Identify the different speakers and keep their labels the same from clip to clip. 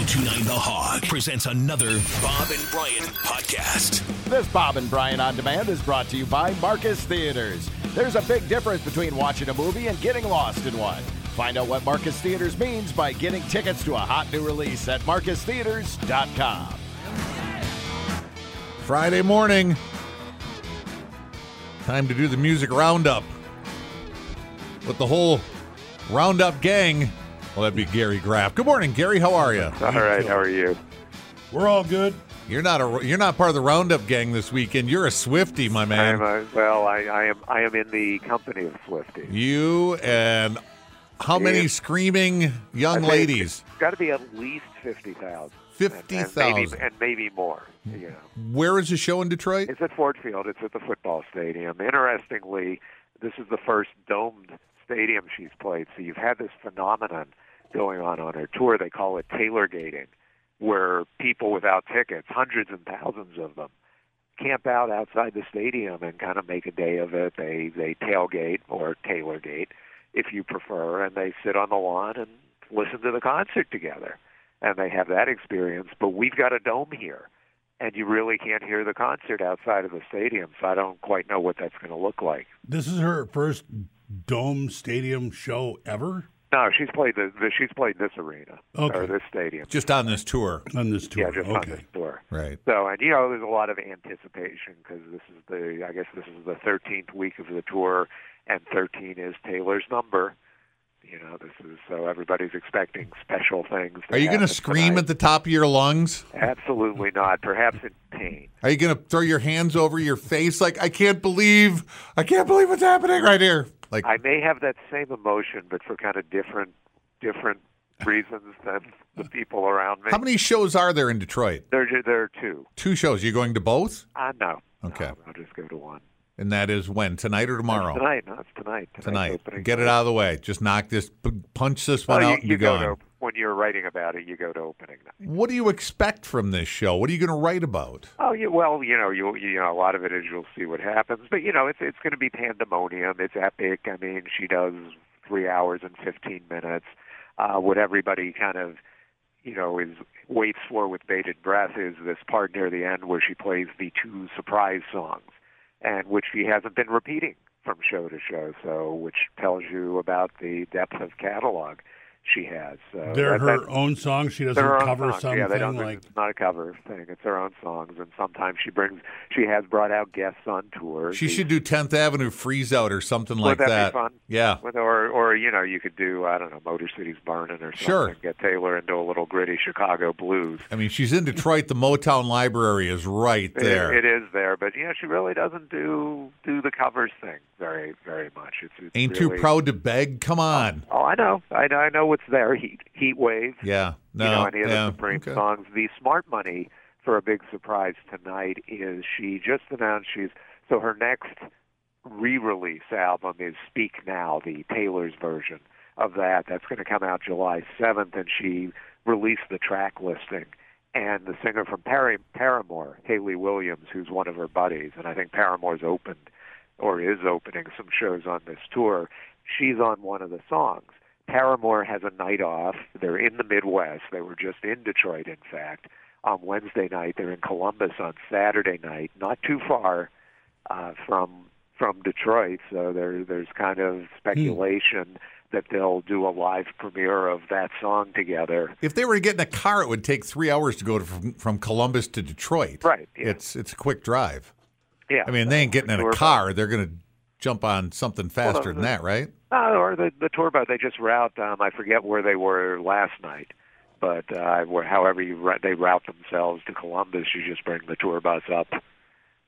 Speaker 1: 1029 The Hog presents another Bob and Brian podcast.
Speaker 2: This Bob and Brian on Demand is brought to you by Marcus Theatres. There's a big difference between watching a movie and getting lost in one. Find out what Marcus Theatres means by getting tickets to a hot new release at marcustheatres.com.
Speaker 3: Friday morning. Time to do the music roundup with the whole roundup gang. Well, that'd be Gary Graff. Good morning, Gary. How are you?
Speaker 4: All right, how are you?
Speaker 5: We're all good.
Speaker 3: You're not a you're not part of the roundup gang this weekend. You're a Swifty, my man.
Speaker 4: a, well, I, I am I am in the company of Swifty.
Speaker 3: You and how many screaming young ladies?
Speaker 4: Got to be at least fifty thousand.
Speaker 3: 50,000.
Speaker 4: and maybe more. You know,
Speaker 3: Where is the show in Detroit?
Speaker 4: it's at Ford Field. It's at the football stadium. Interestingly, this is the first domed stadium she's played. So you've had this phenomenon going on on her tour. They call it Taylor gating, where people without tickets, hundreds and thousands of them, camp out outside the stadium and kind of make a day of it. They they tailgate or Taylorgate, if you prefer, and they sit on the lawn and listen to the concert together. And they have that experience. But we've got a dome here, and you really can't hear the concert outside of the stadium. So I don't quite know what that's going to look like.
Speaker 5: This is her first dome stadium show ever
Speaker 4: No, she's played the, the she's played this arena
Speaker 5: Okay.
Speaker 4: or this stadium.
Speaker 3: Just on this tour,
Speaker 5: on this tour.
Speaker 4: Yeah, just on this tour.
Speaker 3: right?
Speaker 4: So, and you know, there's a lot of anticipation because this is the, I guess this is the 13th week of the tour, and 13 is Taylor's number. You know, this is so everybody's expecting special things.
Speaker 3: Are you going to scream at the top of your lungs?
Speaker 4: Absolutely not. Perhaps in pain.
Speaker 3: Are you going to throw your hands over your face like I can't believe I can't believe what's happening right here? Like
Speaker 4: I may have that same emotion, but for kind of different, different reasons than the people around me.
Speaker 3: how many shows are there in Detroit?
Speaker 4: There, there are two.
Speaker 3: Two shows. You going to both?
Speaker 4: Uh, no.
Speaker 3: Okay.
Speaker 4: No, I'll just go to one.
Speaker 3: And that is when tonight or tomorrow?
Speaker 4: Tonight. No, it's tonight.
Speaker 3: Tonight.
Speaker 4: opening
Speaker 3: Get it out of the way. Just knock this, punch this one
Speaker 4: Well,
Speaker 3: out,
Speaker 4: you, you go
Speaker 3: gone.
Speaker 4: to when you're writing about it. You go to opening night.
Speaker 3: What do you expect from this show? What are you going to write about?
Speaker 4: Oh, you, well, you know, you you know, a lot of it is you'll see what happens, but you know, it's it's going to be pandemonium. It's epic. I mean, she does three hours and fifteen minutes. Uh, what everybody kind of, you know, is waits for with bated breath is this part near the end where she plays the two surprise songs, and which he hasn't been repeating from show to show. So, which tells you about the depth of catalog she has. So
Speaker 5: They're
Speaker 4: that-
Speaker 5: her
Speaker 4: that-
Speaker 5: own songs. She doesn't
Speaker 4: they're her own
Speaker 5: cover
Speaker 4: songs.
Speaker 5: something
Speaker 4: Yeah, they don't.
Speaker 5: like.
Speaker 4: It's not a cover thing. It's their own songs, and sometimes she brings. She has brought out guests on tour.
Speaker 3: She
Speaker 4: The-
Speaker 3: should do 10th Avenue Freeze Out or something like
Speaker 4: that,
Speaker 3: that.
Speaker 4: be fun?
Speaker 3: Yeah.
Speaker 4: With, or, or you know, you could do I don't know, Motor City's Burning or something.
Speaker 3: Sure.
Speaker 4: Get Taylor into a little gritty Chicago blues.
Speaker 3: I mean, she's in Detroit. The Motown Library is right
Speaker 4: It-
Speaker 3: there.
Speaker 4: it is there, but you know, she really doesn't do do the covers thing very very much. It's, it's
Speaker 3: Ain't
Speaker 4: really,
Speaker 3: too proud to beg. Come on.
Speaker 4: Oh, I know, I know, I know what's there. Heat, Heat Wave.
Speaker 3: Yeah. No.
Speaker 4: you know, any of
Speaker 3: yeah.
Speaker 4: the Supreme
Speaker 3: okay.
Speaker 4: songs. The smart money for a big surprise tonight is she just announced she's so her next re-release album is Speak Now, the Taylor's version of that. That's going to come out July 7th, and she released the track listing. And the singer from Par- Paramore, Hayley Williams, who's one of her buddies, and I think Paramore's opened or is opening some shows on this tour. She's on one of the songs. Paramore has a night off. They're in the Midwest. They were just in Detroit, in fact, on Wednesday night. They're in Columbus on Saturday night, not too far uh, from from Detroit. So there there's kind of speculation that they'll do a live premiere of that song together.
Speaker 3: If they were to get in a car, it would take three hours to go to, from, from Columbus to Detroit.
Speaker 4: Right, yeah.
Speaker 3: It's it's a quick drive.
Speaker 4: Yeah,
Speaker 3: I mean, they ain't getting in a car. They're going to jump on something faster
Speaker 4: Well,
Speaker 3: than that, right?
Speaker 4: Uh, or the the tour bus. They just route. Um, I forget where they were last night, but uh, where however you they route themselves to Columbus, you just bring the tour bus up,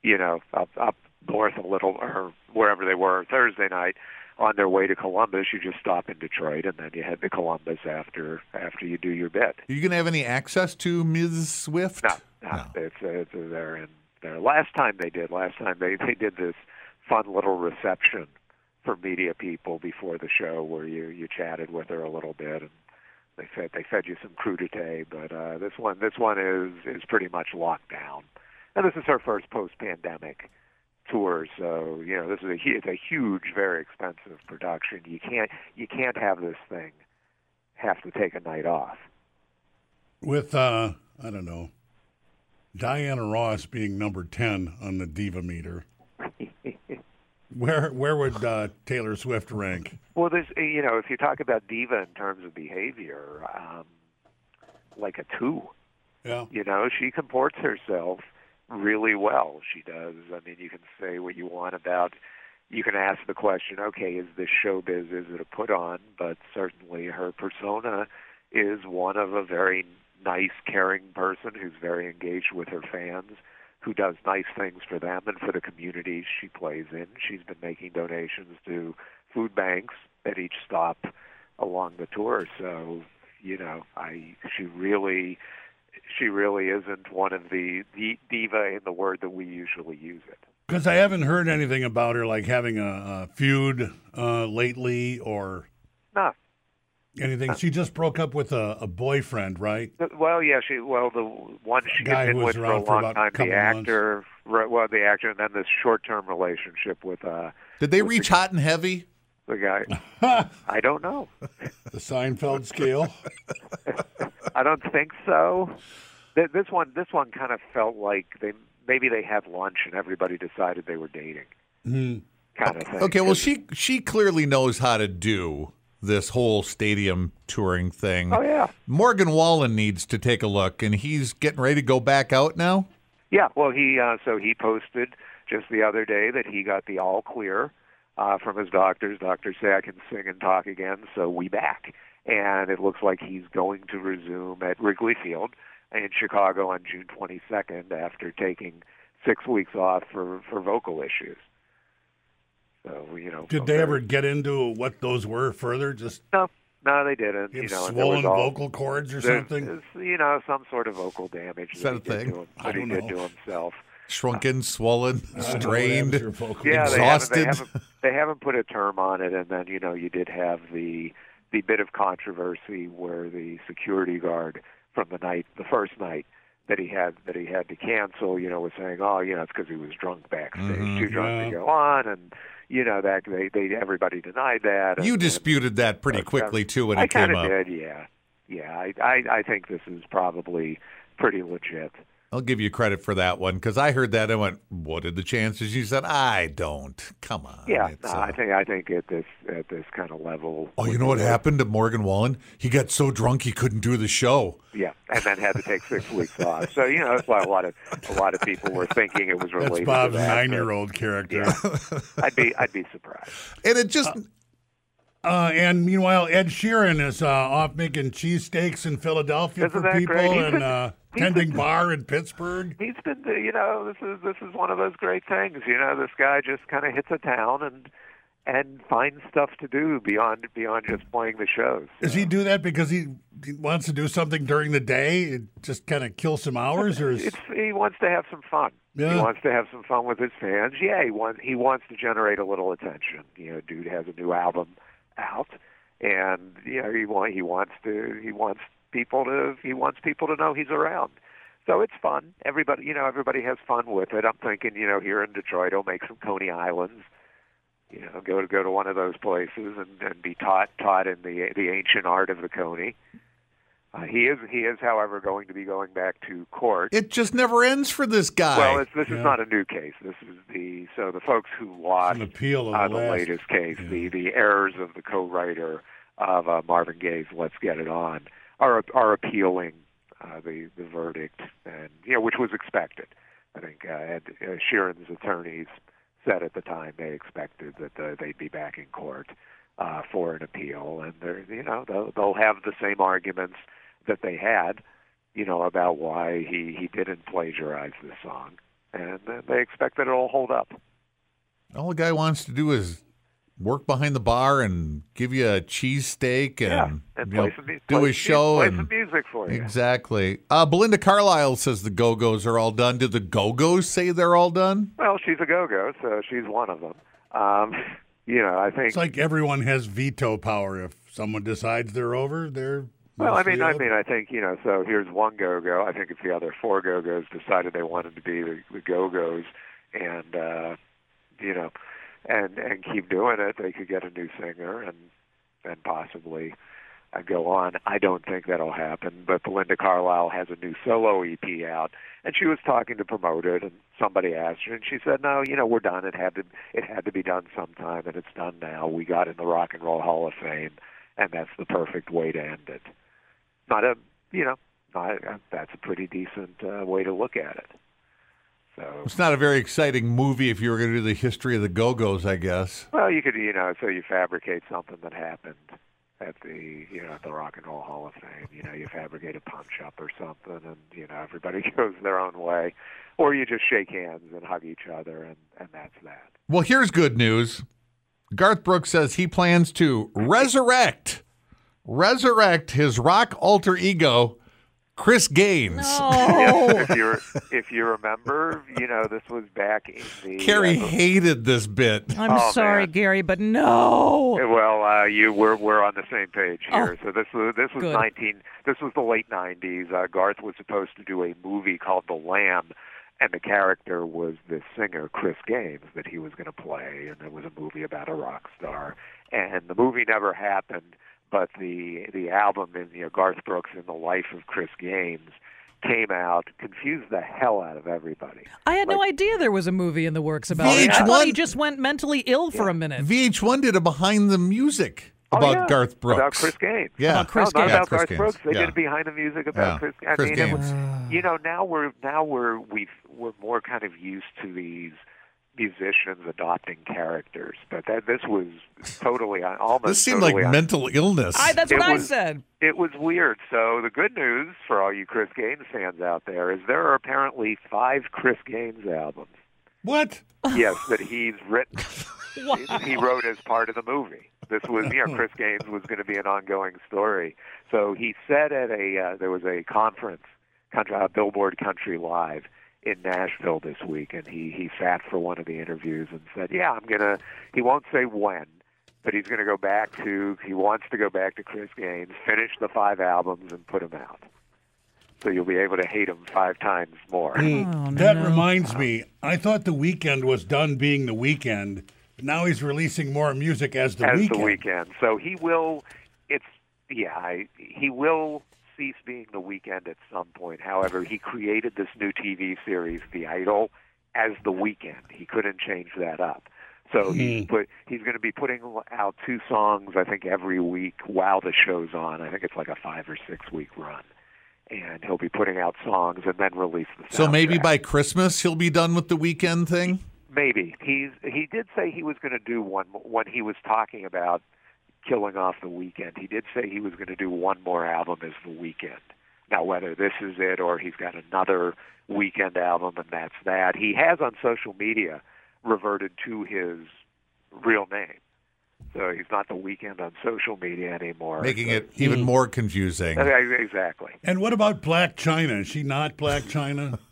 Speaker 4: you know, up up north a little or wherever they were Thursday night. On their way to Columbus, you just stop in Detroit, and then you head to Columbus after after you do your bit.
Speaker 3: Are you going to have any access to Ms. Swift?
Speaker 4: No, no, it's it's there. And there. Last time they did, last time they they did this fun little reception for media people before the show where you you chatted with her a little bit and they fed they fed you some crudité. But uh, this one this one is is pretty much locked down, and this is her first post pandemic tour. So you know this is a it's a huge, very expensive production. You can't you can't have this thing have to take a night off.
Speaker 5: With uh, I don't know, Diana Ross being number ten on the diva meter. Where where would uh, Taylor Swift rank?
Speaker 4: Well, there's you know if you talk about diva in terms of behavior, um, like a two.
Speaker 5: Yeah.
Speaker 4: You know, she comports herself really well. She does. I mean, you can say what you want about. You can ask the question, okay, is this showbiz? Is it a put on? But certainly, her persona is one of a very nice, caring person who's very engaged with her fans, who does nice things for them and for the communities she plays in. She's been making donations to food banks at each stop along the tour. So, you know, I she really she really isn't one of the, the diva in the word that we usually use it.
Speaker 5: Because I haven't heard anything about her like having a, a feud uh, lately or
Speaker 4: No.
Speaker 5: Anything. Uh, she just broke up with a, a boyfriend, right?
Speaker 4: Uh, well, yeah, she well the one she
Speaker 5: Guy
Speaker 4: had been
Speaker 5: was
Speaker 4: with for a
Speaker 5: around for
Speaker 4: long
Speaker 5: about a
Speaker 4: time,
Speaker 5: couple
Speaker 4: the actor, right, well, the actor, and then this short-term relationship with uh
Speaker 3: Did they reach hot and heavy?
Speaker 4: the guy. I don't know.
Speaker 5: The Seinfeld scale.
Speaker 4: I don't think so. This one, this one kind of felt like they maybe they had lunch and everybody decided they were dating, hmm. kind of thing.
Speaker 3: Okay, well she she clearly knows how to do this whole stadium touring thing.
Speaker 4: Oh yeah,
Speaker 3: Morgan Wallen needs to take a look, and he's getting ready to go back out now.
Speaker 4: yeah. Well, he uh, so he posted just the other day that he got the all clear uh, from his doctors. Doctors say I can sing and talk again, so we back. And it looks like he's going to resume at Wrigley Field in Chicago on June 22nd after taking six weeks off for for vocal issues. So you know,
Speaker 5: Did they ever get into what those were further? Just
Speaker 4: No, no, they didn't.
Speaker 5: have
Speaker 4: you know,
Speaker 5: swollen
Speaker 4: all-
Speaker 5: vocal cords or
Speaker 4: there-
Speaker 5: something?
Speaker 4: You know, some sort of vocal damage
Speaker 3: Is
Speaker 4: that,
Speaker 3: that a thing?
Speaker 4: to him,
Speaker 5: I don't
Speaker 4: did
Speaker 5: know.
Speaker 4: to himself.
Speaker 3: Shrunken, swollen,
Speaker 5: I don't know what
Speaker 3: strained.
Speaker 5: happens vocal
Speaker 4: Yeah,
Speaker 5: cords.
Speaker 4: they haven't, they
Speaker 3: Exhausted.
Speaker 4: haven't they haven't put a term on it, and then you know you did have the the bit of controversy where the security guard from the night, the first night that he had that he had to cancel, you know, was saying, oh, you know, it's because he was drunk backstage,
Speaker 3: Mm-hmm.
Speaker 4: too drunk
Speaker 5: Yeah.
Speaker 4: to go on, and you know that they they everybody denied that. and-
Speaker 3: You
Speaker 4: and-
Speaker 3: disputed that pretty
Speaker 4: Uh,
Speaker 3: quickly too when
Speaker 4: I
Speaker 3: it came
Speaker 4: kinda did, yeah, yeah. I, I I think this is probably pretty legit.
Speaker 3: I'll give you credit for that one because I heard that and went, "What are the chances?" You said, "I don't." Come on.
Speaker 4: Yeah, no,
Speaker 3: uh,
Speaker 4: I think I think at this at this kind of level.
Speaker 3: Oh, you know what happened to Morgan Wallen? He got so drunk he couldn't do the show.
Speaker 4: Yeah, and then had to take six weeks off. So you know that's why a lot of a lot of people were thinking it was related.
Speaker 5: That's Bob's
Speaker 4: to that,
Speaker 5: nine-year-old character.
Speaker 4: Yeah, I'd be I'd be surprised.
Speaker 3: And it just
Speaker 5: Uh, and meanwhile, Ed Sheeran is uh, off making cheesesteaks in Philadelphia
Speaker 4: Isn't
Speaker 5: for people and
Speaker 4: been-
Speaker 5: uh, tending
Speaker 4: been-
Speaker 5: bar in Pittsburgh.
Speaker 4: He's been, you know, this is this is one of those great things. You know, this guy just kind of hits a town and and finds stuff to do beyond beyond just playing the shows.
Speaker 5: Does he do that because he, he wants to do something during the day and just kind of kill some hours, or is
Speaker 4: It's he wants to have some fun.
Speaker 5: Yeah.
Speaker 4: He wants to have some fun with his fans. Yeah, he wants he wants to generate a little attention. You know, dude has a new album out, and you know he want he wants to he wants people to he wants people to know he's around. So it's fun. Everybody, you know, everybody has fun with it. I'm thinking, you know, here in Detroit, he'll make some Coney Islands. You know, go to go to one of those places and, and be taught taught in the the ancient art of the Coney. Uh, he is he is, however, going to be going back to court.
Speaker 3: it just never ends for this guy.
Speaker 4: Well, it's, this
Speaker 5: Yeah.
Speaker 4: is not a new case. This is the so the folks who lost
Speaker 5: an appeal of
Speaker 4: uh,
Speaker 5: the
Speaker 4: the
Speaker 5: last?
Speaker 4: latest case, the the errors of the co-writer of uh, Marvin Gaye's "Let's Get It On" are are appealing uh, the the verdict, and you know which was expected. I think uh, Ed, uh, Sheeran's attorneys said at the time they expected that uh, they'd be back in court uh, for an appeal, and they're you know they'll, they'll have the same arguments that they had, you know, about why he he didn't plagiarize this song, and they expect that it'll hold up.
Speaker 3: all the guy wants to do is work behind the bar and give you a cheesesteak and,
Speaker 4: yeah, and
Speaker 3: you know,
Speaker 4: some
Speaker 3: do
Speaker 4: play
Speaker 3: his show
Speaker 4: play
Speaker 3: and
Speaker 4: some music for you.
Speaker 3: exactly. Uh, Belinda Carlisle says the Go Go's are all done. Did the Go Go's say they're all done?
Speaker 4: Well, she's a go-go, so she's one of them. Um, you know, I think.
Speaker 5: It's like everyone has veto power. If someone decides they're over, they're
Speaker 4: well, I mean, I mean, I think you know. So here's one go-go. I think if the other four go-go's decided they wanted to be the, the go-go's, and uh, you know, and and keep doing it, they could get a new singer and and possibly I go on. I don't think that'll happen. But Belinda Carlisle has a new solo EP out, and she was talking to promote it, and somebody asked her, and she said, "No, you know, we're done. It had to, it had to be done sometime, and it's done now. We got in the Rock and Roll Hall of Fame, and that's the perfect way to end it. Not a, you know, not, uh, that's a pretty decent uh, way to look at it. So,
Speaker 3: It's not a very exciting movie if you were going to do the history of the Go Go's, I guess.
Speaker 4: well, you could, you know, so you fabricate something that happened at the, you know, at the Rock and Roll Hall of Fame. You know, you fabricate a punch up or something, and you know, everybody goes their own way, or you just shake hands and hug each other, and and that's that.
Speaker 3: Well, here's good news. Garth Brooks says he plans to resurrect, resurrect his rock alter ego, Chris Gaines.
Speaker 4: Yes, if you if you remember, you know, this was back in the
Speaker 3: Carrie
Speaker 4: uh,
Speaker 3: hated this bit.
Speaker 6: I'm
Speaker 4: Oh,
Speaker 6: sorry,
Speaker 4: man.
Speaker 6: Gary, but no.
Speaker 4: Well, uh, you we're we're on the same page here.
Speaker 6: Oh,
Speaker 4: so this was this was
Speaker 6: good.
Speaker 4: 19. This was the late 90s. Uh, Garth was supposed to do a movie called The Lamb, and the character was this singer Chris Gaines that he was going to play, and it was a movie about a rock star. And the movie never happened, but the the album in you know Garth Brooks in the life of Chris Gaines came out, confused the hell out of everybody.
Speaker 6: I had no idea there was a movie in the works about
Speaker 3: VH1
Speaker 6: it. I thought he just went mentally ill for a minute.
Speaker 3: VH1 did a behind the music
Speaker 4: Oh,
Speaker 3: about
Speaker 4: yeah,
Speaker 3: Garth Brooks.
Speaker 4: About Chris Gaines.
Speaker 3: Yeah.
Speaker 6: About Chris
Speaker 4: no, not
Speaker 6: Gaines.
Speaker 3: Yeah,
Speaker 4: about
Speaker 3: Chris
Speaker 4: Garth
Speaker 3: Gaines.
Speaker 4: Brooks. They
Speaker 3: Yeah.
Speaker 4: did behind the music about
Speaker 3: Yeah.
Speaker 4: Chris. I
Speaker 3: Chris
Speaker 4: mean,
Speaker 3: Gaines.
Speaker 4: was, you know, now we're now we're we've we're more kind of used to these musicians adopting characters, but that this was totally almost.
Speaker 3: This seemed
Speaker 4: totally
Speaker 3: like
Speaker 4: un-
Speaker 3: mental illness.
Speaker 6: I, that's
Speaker 4: It
Speaker 6: what I said.
Speaker 4: It was weird. So the good news for all you Chris Gaines fans out there is there are apparently five Chris Gaines albums.
Speaker 3: what?
Speaker 4: yes, that he's written.
Speaker 6: Wow.
Speaker 4: he wrote as part of the movie. This was, you know, Chris Gaines was going to be an ongoing story. So he said at a uh, there was a conference, country, uh, Billboard Country Live in Nashville this week, and he he sat for one of the interviews and said, "Yeah, I'm gonna." He won't say when, but he's going to go back to. He wants to go back to Chris Gaines, finish the five albums, and put them out. So you'll be able to hate him five times more. Hmm.
Speaker 6: Oh, no,
Speaker 5: That
Speaker 6: no.
Speaker 5: reminds me, I thought the Weeknd was done being the Weeknd. But now he's releasing more music as the
Speaker 4: as
Speaker 5: Weeknd.
Speaker 4: the Weeknd. So he will. It's yeah. I, he will cease being the Weeknd at some point. However, he created this new TV series, The Idol, as the Weeknd. He couldn't change that up. So he hmm. put he's going to be putting out two songs I think every week while the show's on. I think it's like a five or six week run. And he'll be putting out songs and then release the.
Speaker 3: So maybe by Christmas he'll be done with the Weeknd thing?
Speaker 4: Maybe he's he did say he was going to do one when he was talking about killing off the Weeknd. He did say he was going to do one more album as the Weeknd. Now whether this is it or he's got another Weeknd album and that's that. He has on social media reverted to his real name. So he's not the Weeknd on social media anymore.
Speaker 3: Making
Speaker 4: So-
Speaker 3: it even more confusing.
Speaker 4: Exactly.
Speaker 5: And what about Blac Chyna? Is she not Blac Chyna?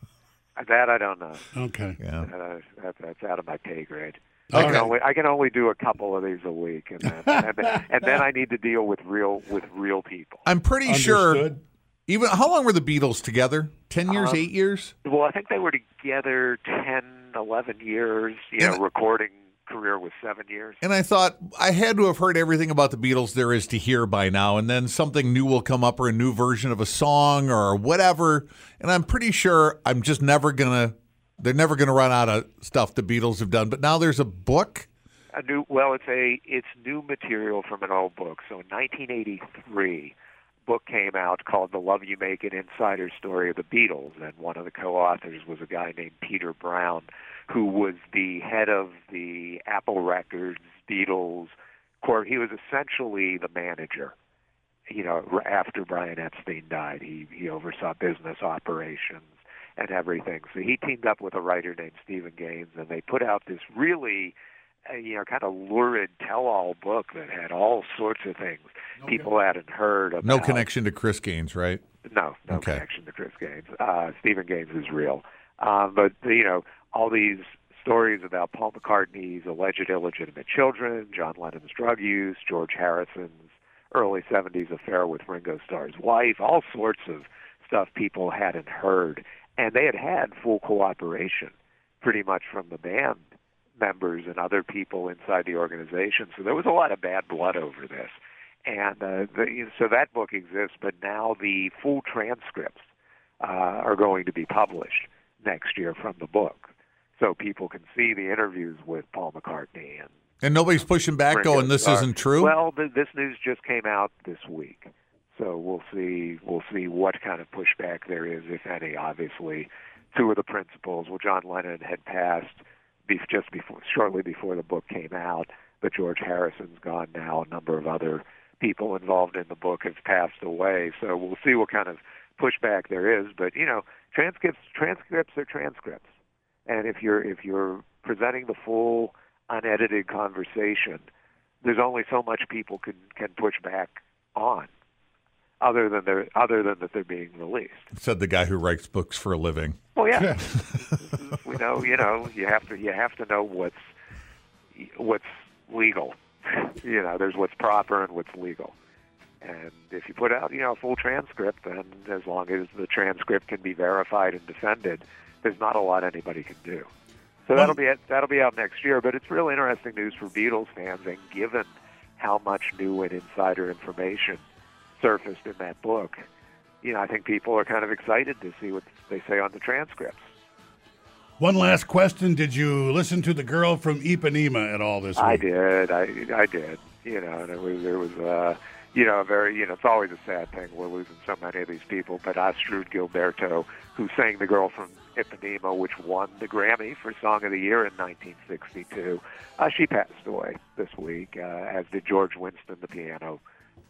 Speaker 4: That I don't know.
Speaker 5: Okay.
Speaker 3: Yeah.
Speaker 4: Uh, that, that's out of my pay grade.
Speaker 5: All
Speaker 4: I can
Speaker 5: right.
Speaker 4: only I can only do a couple of these a week, and then, and, then, and then I need to deal with real with real people.
Speaker 3: I'm pretty sure even how long were the Beatles together? 10 years,
Speaker 4: Um,
Speaker 3: 8 years?
Speaker 4: Well, I think they were together 10, 11 years. You know, recording career was seven years.
Speaker 3: And I thought I had to have heard everything about the Beatles there is to hear by now, and then something new will come up or a new version of a song or whatever. And I'm pretty sure I'm just never gonna. They're never gonna run out of stuff the Beatles have done. But now there's a book.
Speaker 4: A new well, it's a it's new material from an old book. So in 1983, book came out called "The Love You Make: An Insider Story of the Beatles," and one of the co-authors was a guy named Peter Brown, who was the head of the Apple Records Beatles. Corps. He was essentially the manager. You know, after Brian Epstein died, he he oversaw business operations and everything. So he teamed up with a writer named Steven Gaines, and they put out this really, uh, you know, kind of lurid tell-all book that had all sorts of things people hadn't heard about.
Speaker 3: No connection to Chris Gaines, right?
Speaker 4: No, no
Speaker 3: Okay.
Speaker 4: connection to Chris Gaines. Uh, Steven Gaines is real, um, but you know all these stories about Paul McCartney's alleged illegitimate children, John Lennon's drug use, George Harrison's early '70s affair with Ringo Starr's wife, all sorts of stuff people hadn't heard, and they had had full cooperation, pretty much from the band members and other people inside the organization. So there was a lot of bad blood over this. and uh, the, so that book exists. But now the full transcripts uh, are going to be published next year from the book, so people can see the interviews with Paul McCartney and
Speaker 3: And nobody's pushing back, going, "This isn't true."
Speaker 4: Well, th- this news just came out this week, so we'll see. We'll see what kind of pushback there is, if any. Obviously, two of the principals. Well, John Lennon had passed just before, shortly before the book came out, but George Harrison's gone now. A number of other people involved in the book have passed away, so we'll see what kind of pushback there is. But you know, transcripts transcripts are transcripts, and if you're if you're presenting the full unedited conversation, there's only so much people can can push back on, other than they're other than that they're being released.
Speaker 3: Said the guy who writes books for a living.
Speaker 4: Well, yeah, we know. You know, you have to you have to know what's what's legal. You know, there's what's proper and what's legal. And if you put out, you know, a full transcript, then as long as the transcript can be verified and defended, there's not a lot anybody can do. So that'll be that'll be out next year. But it's real interesting news for Beatles fans, and given how much new and insider information surfaced in that book, you know, I think people are kind of excited to see what they say on the transcripts.
Speaker 5: One last question: Did you listen to the girl from Ipanema at all this week?
Speaker 4: I did, I I did. You know, and it was there was uh, you know a very you know it's always a sad thing we're losing so many of these people. But Astrud Gilberto, who sang "The Girl from Ipanema," which won the Grammy for Song of the Year in 1962, uh, she passed away this week, uh, as did George Winston, the piano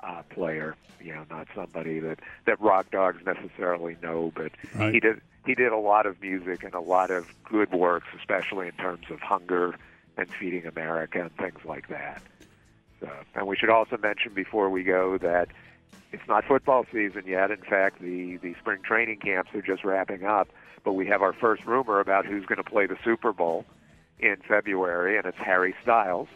Speaker 4: uh, player. You know, not somebody that that rock dogs necessarily know, but
Speaker 5: Right.
Speaker 4: he did he did a lot of music and a lot of good works, especially in terms of hunger and feeding America and things like that. So, and we should also mention before we go that it's not football season yet. In fact, the the spring training camps are just wrapping up. But we have our first rumor about who's going to play the Super Bowl in February, and it's Harry Styles.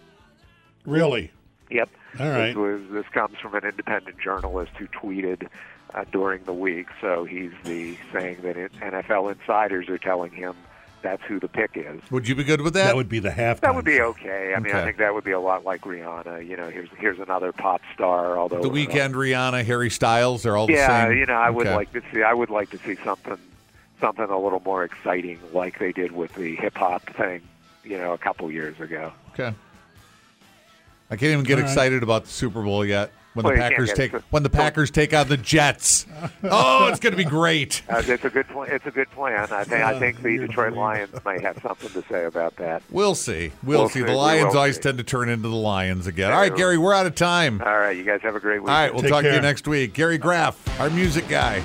Speaker 5: Really?
Speaker 4: Yep.
Speaker 5: All right.
Speaker 4: This was this comes from an independent journalist who tweeted uh, during the week. So he's the saying that it, NFL insiders are telling him that's who the pick is.
Speaker 3: Would you be good with that?
Speaker 5: That would be the halftime.
Speaker 4: That would be okay. I mean, I think that would be a lot like Rihanna. You know, here's here's another pop star. Although
Speaker 3: the
Speaker 4: uh,
Speaker 3: Weeknd, Rihanna, Harry Styles, they're all the
Speaker 4: yeah,
Speaker 3: same.
Speaker 4: you know, I would
Speaker 3: Okay.
Speaker 4: like to see. I would like to see something something a little more exciting, like they did with the hip hop thing. You know, a couple years ago.
Speaker 3: Okay. I can't even get
Speaker 5: All right.
Speaker 3: excited about the Super Bowl yet. When
Speaker 4: Well,
Speaker 3: the Packers take when the Packers take on the Jets. Oh, it's going to be great.
Speaker 4: Uh, it's a good plan. It's a good plan. I think. I think the Detroit Lions may have something to say about that.
Speaker 3: We'll see. We'll,
Speaker 4: We'll
Speaker 3: see.
Speaker 4: see.
Speaker 3: The Lions always
Speaker 4: see.
Speaker 3: tend to turn into the Lions again. All right, Gary, we're out of time.
Speaker 4: All right, you guys have a great week.
Speaker 3: All right, we'll
Speaker 5: Take
Speaker 3: talk to you next week. Gary Graff, our music guy.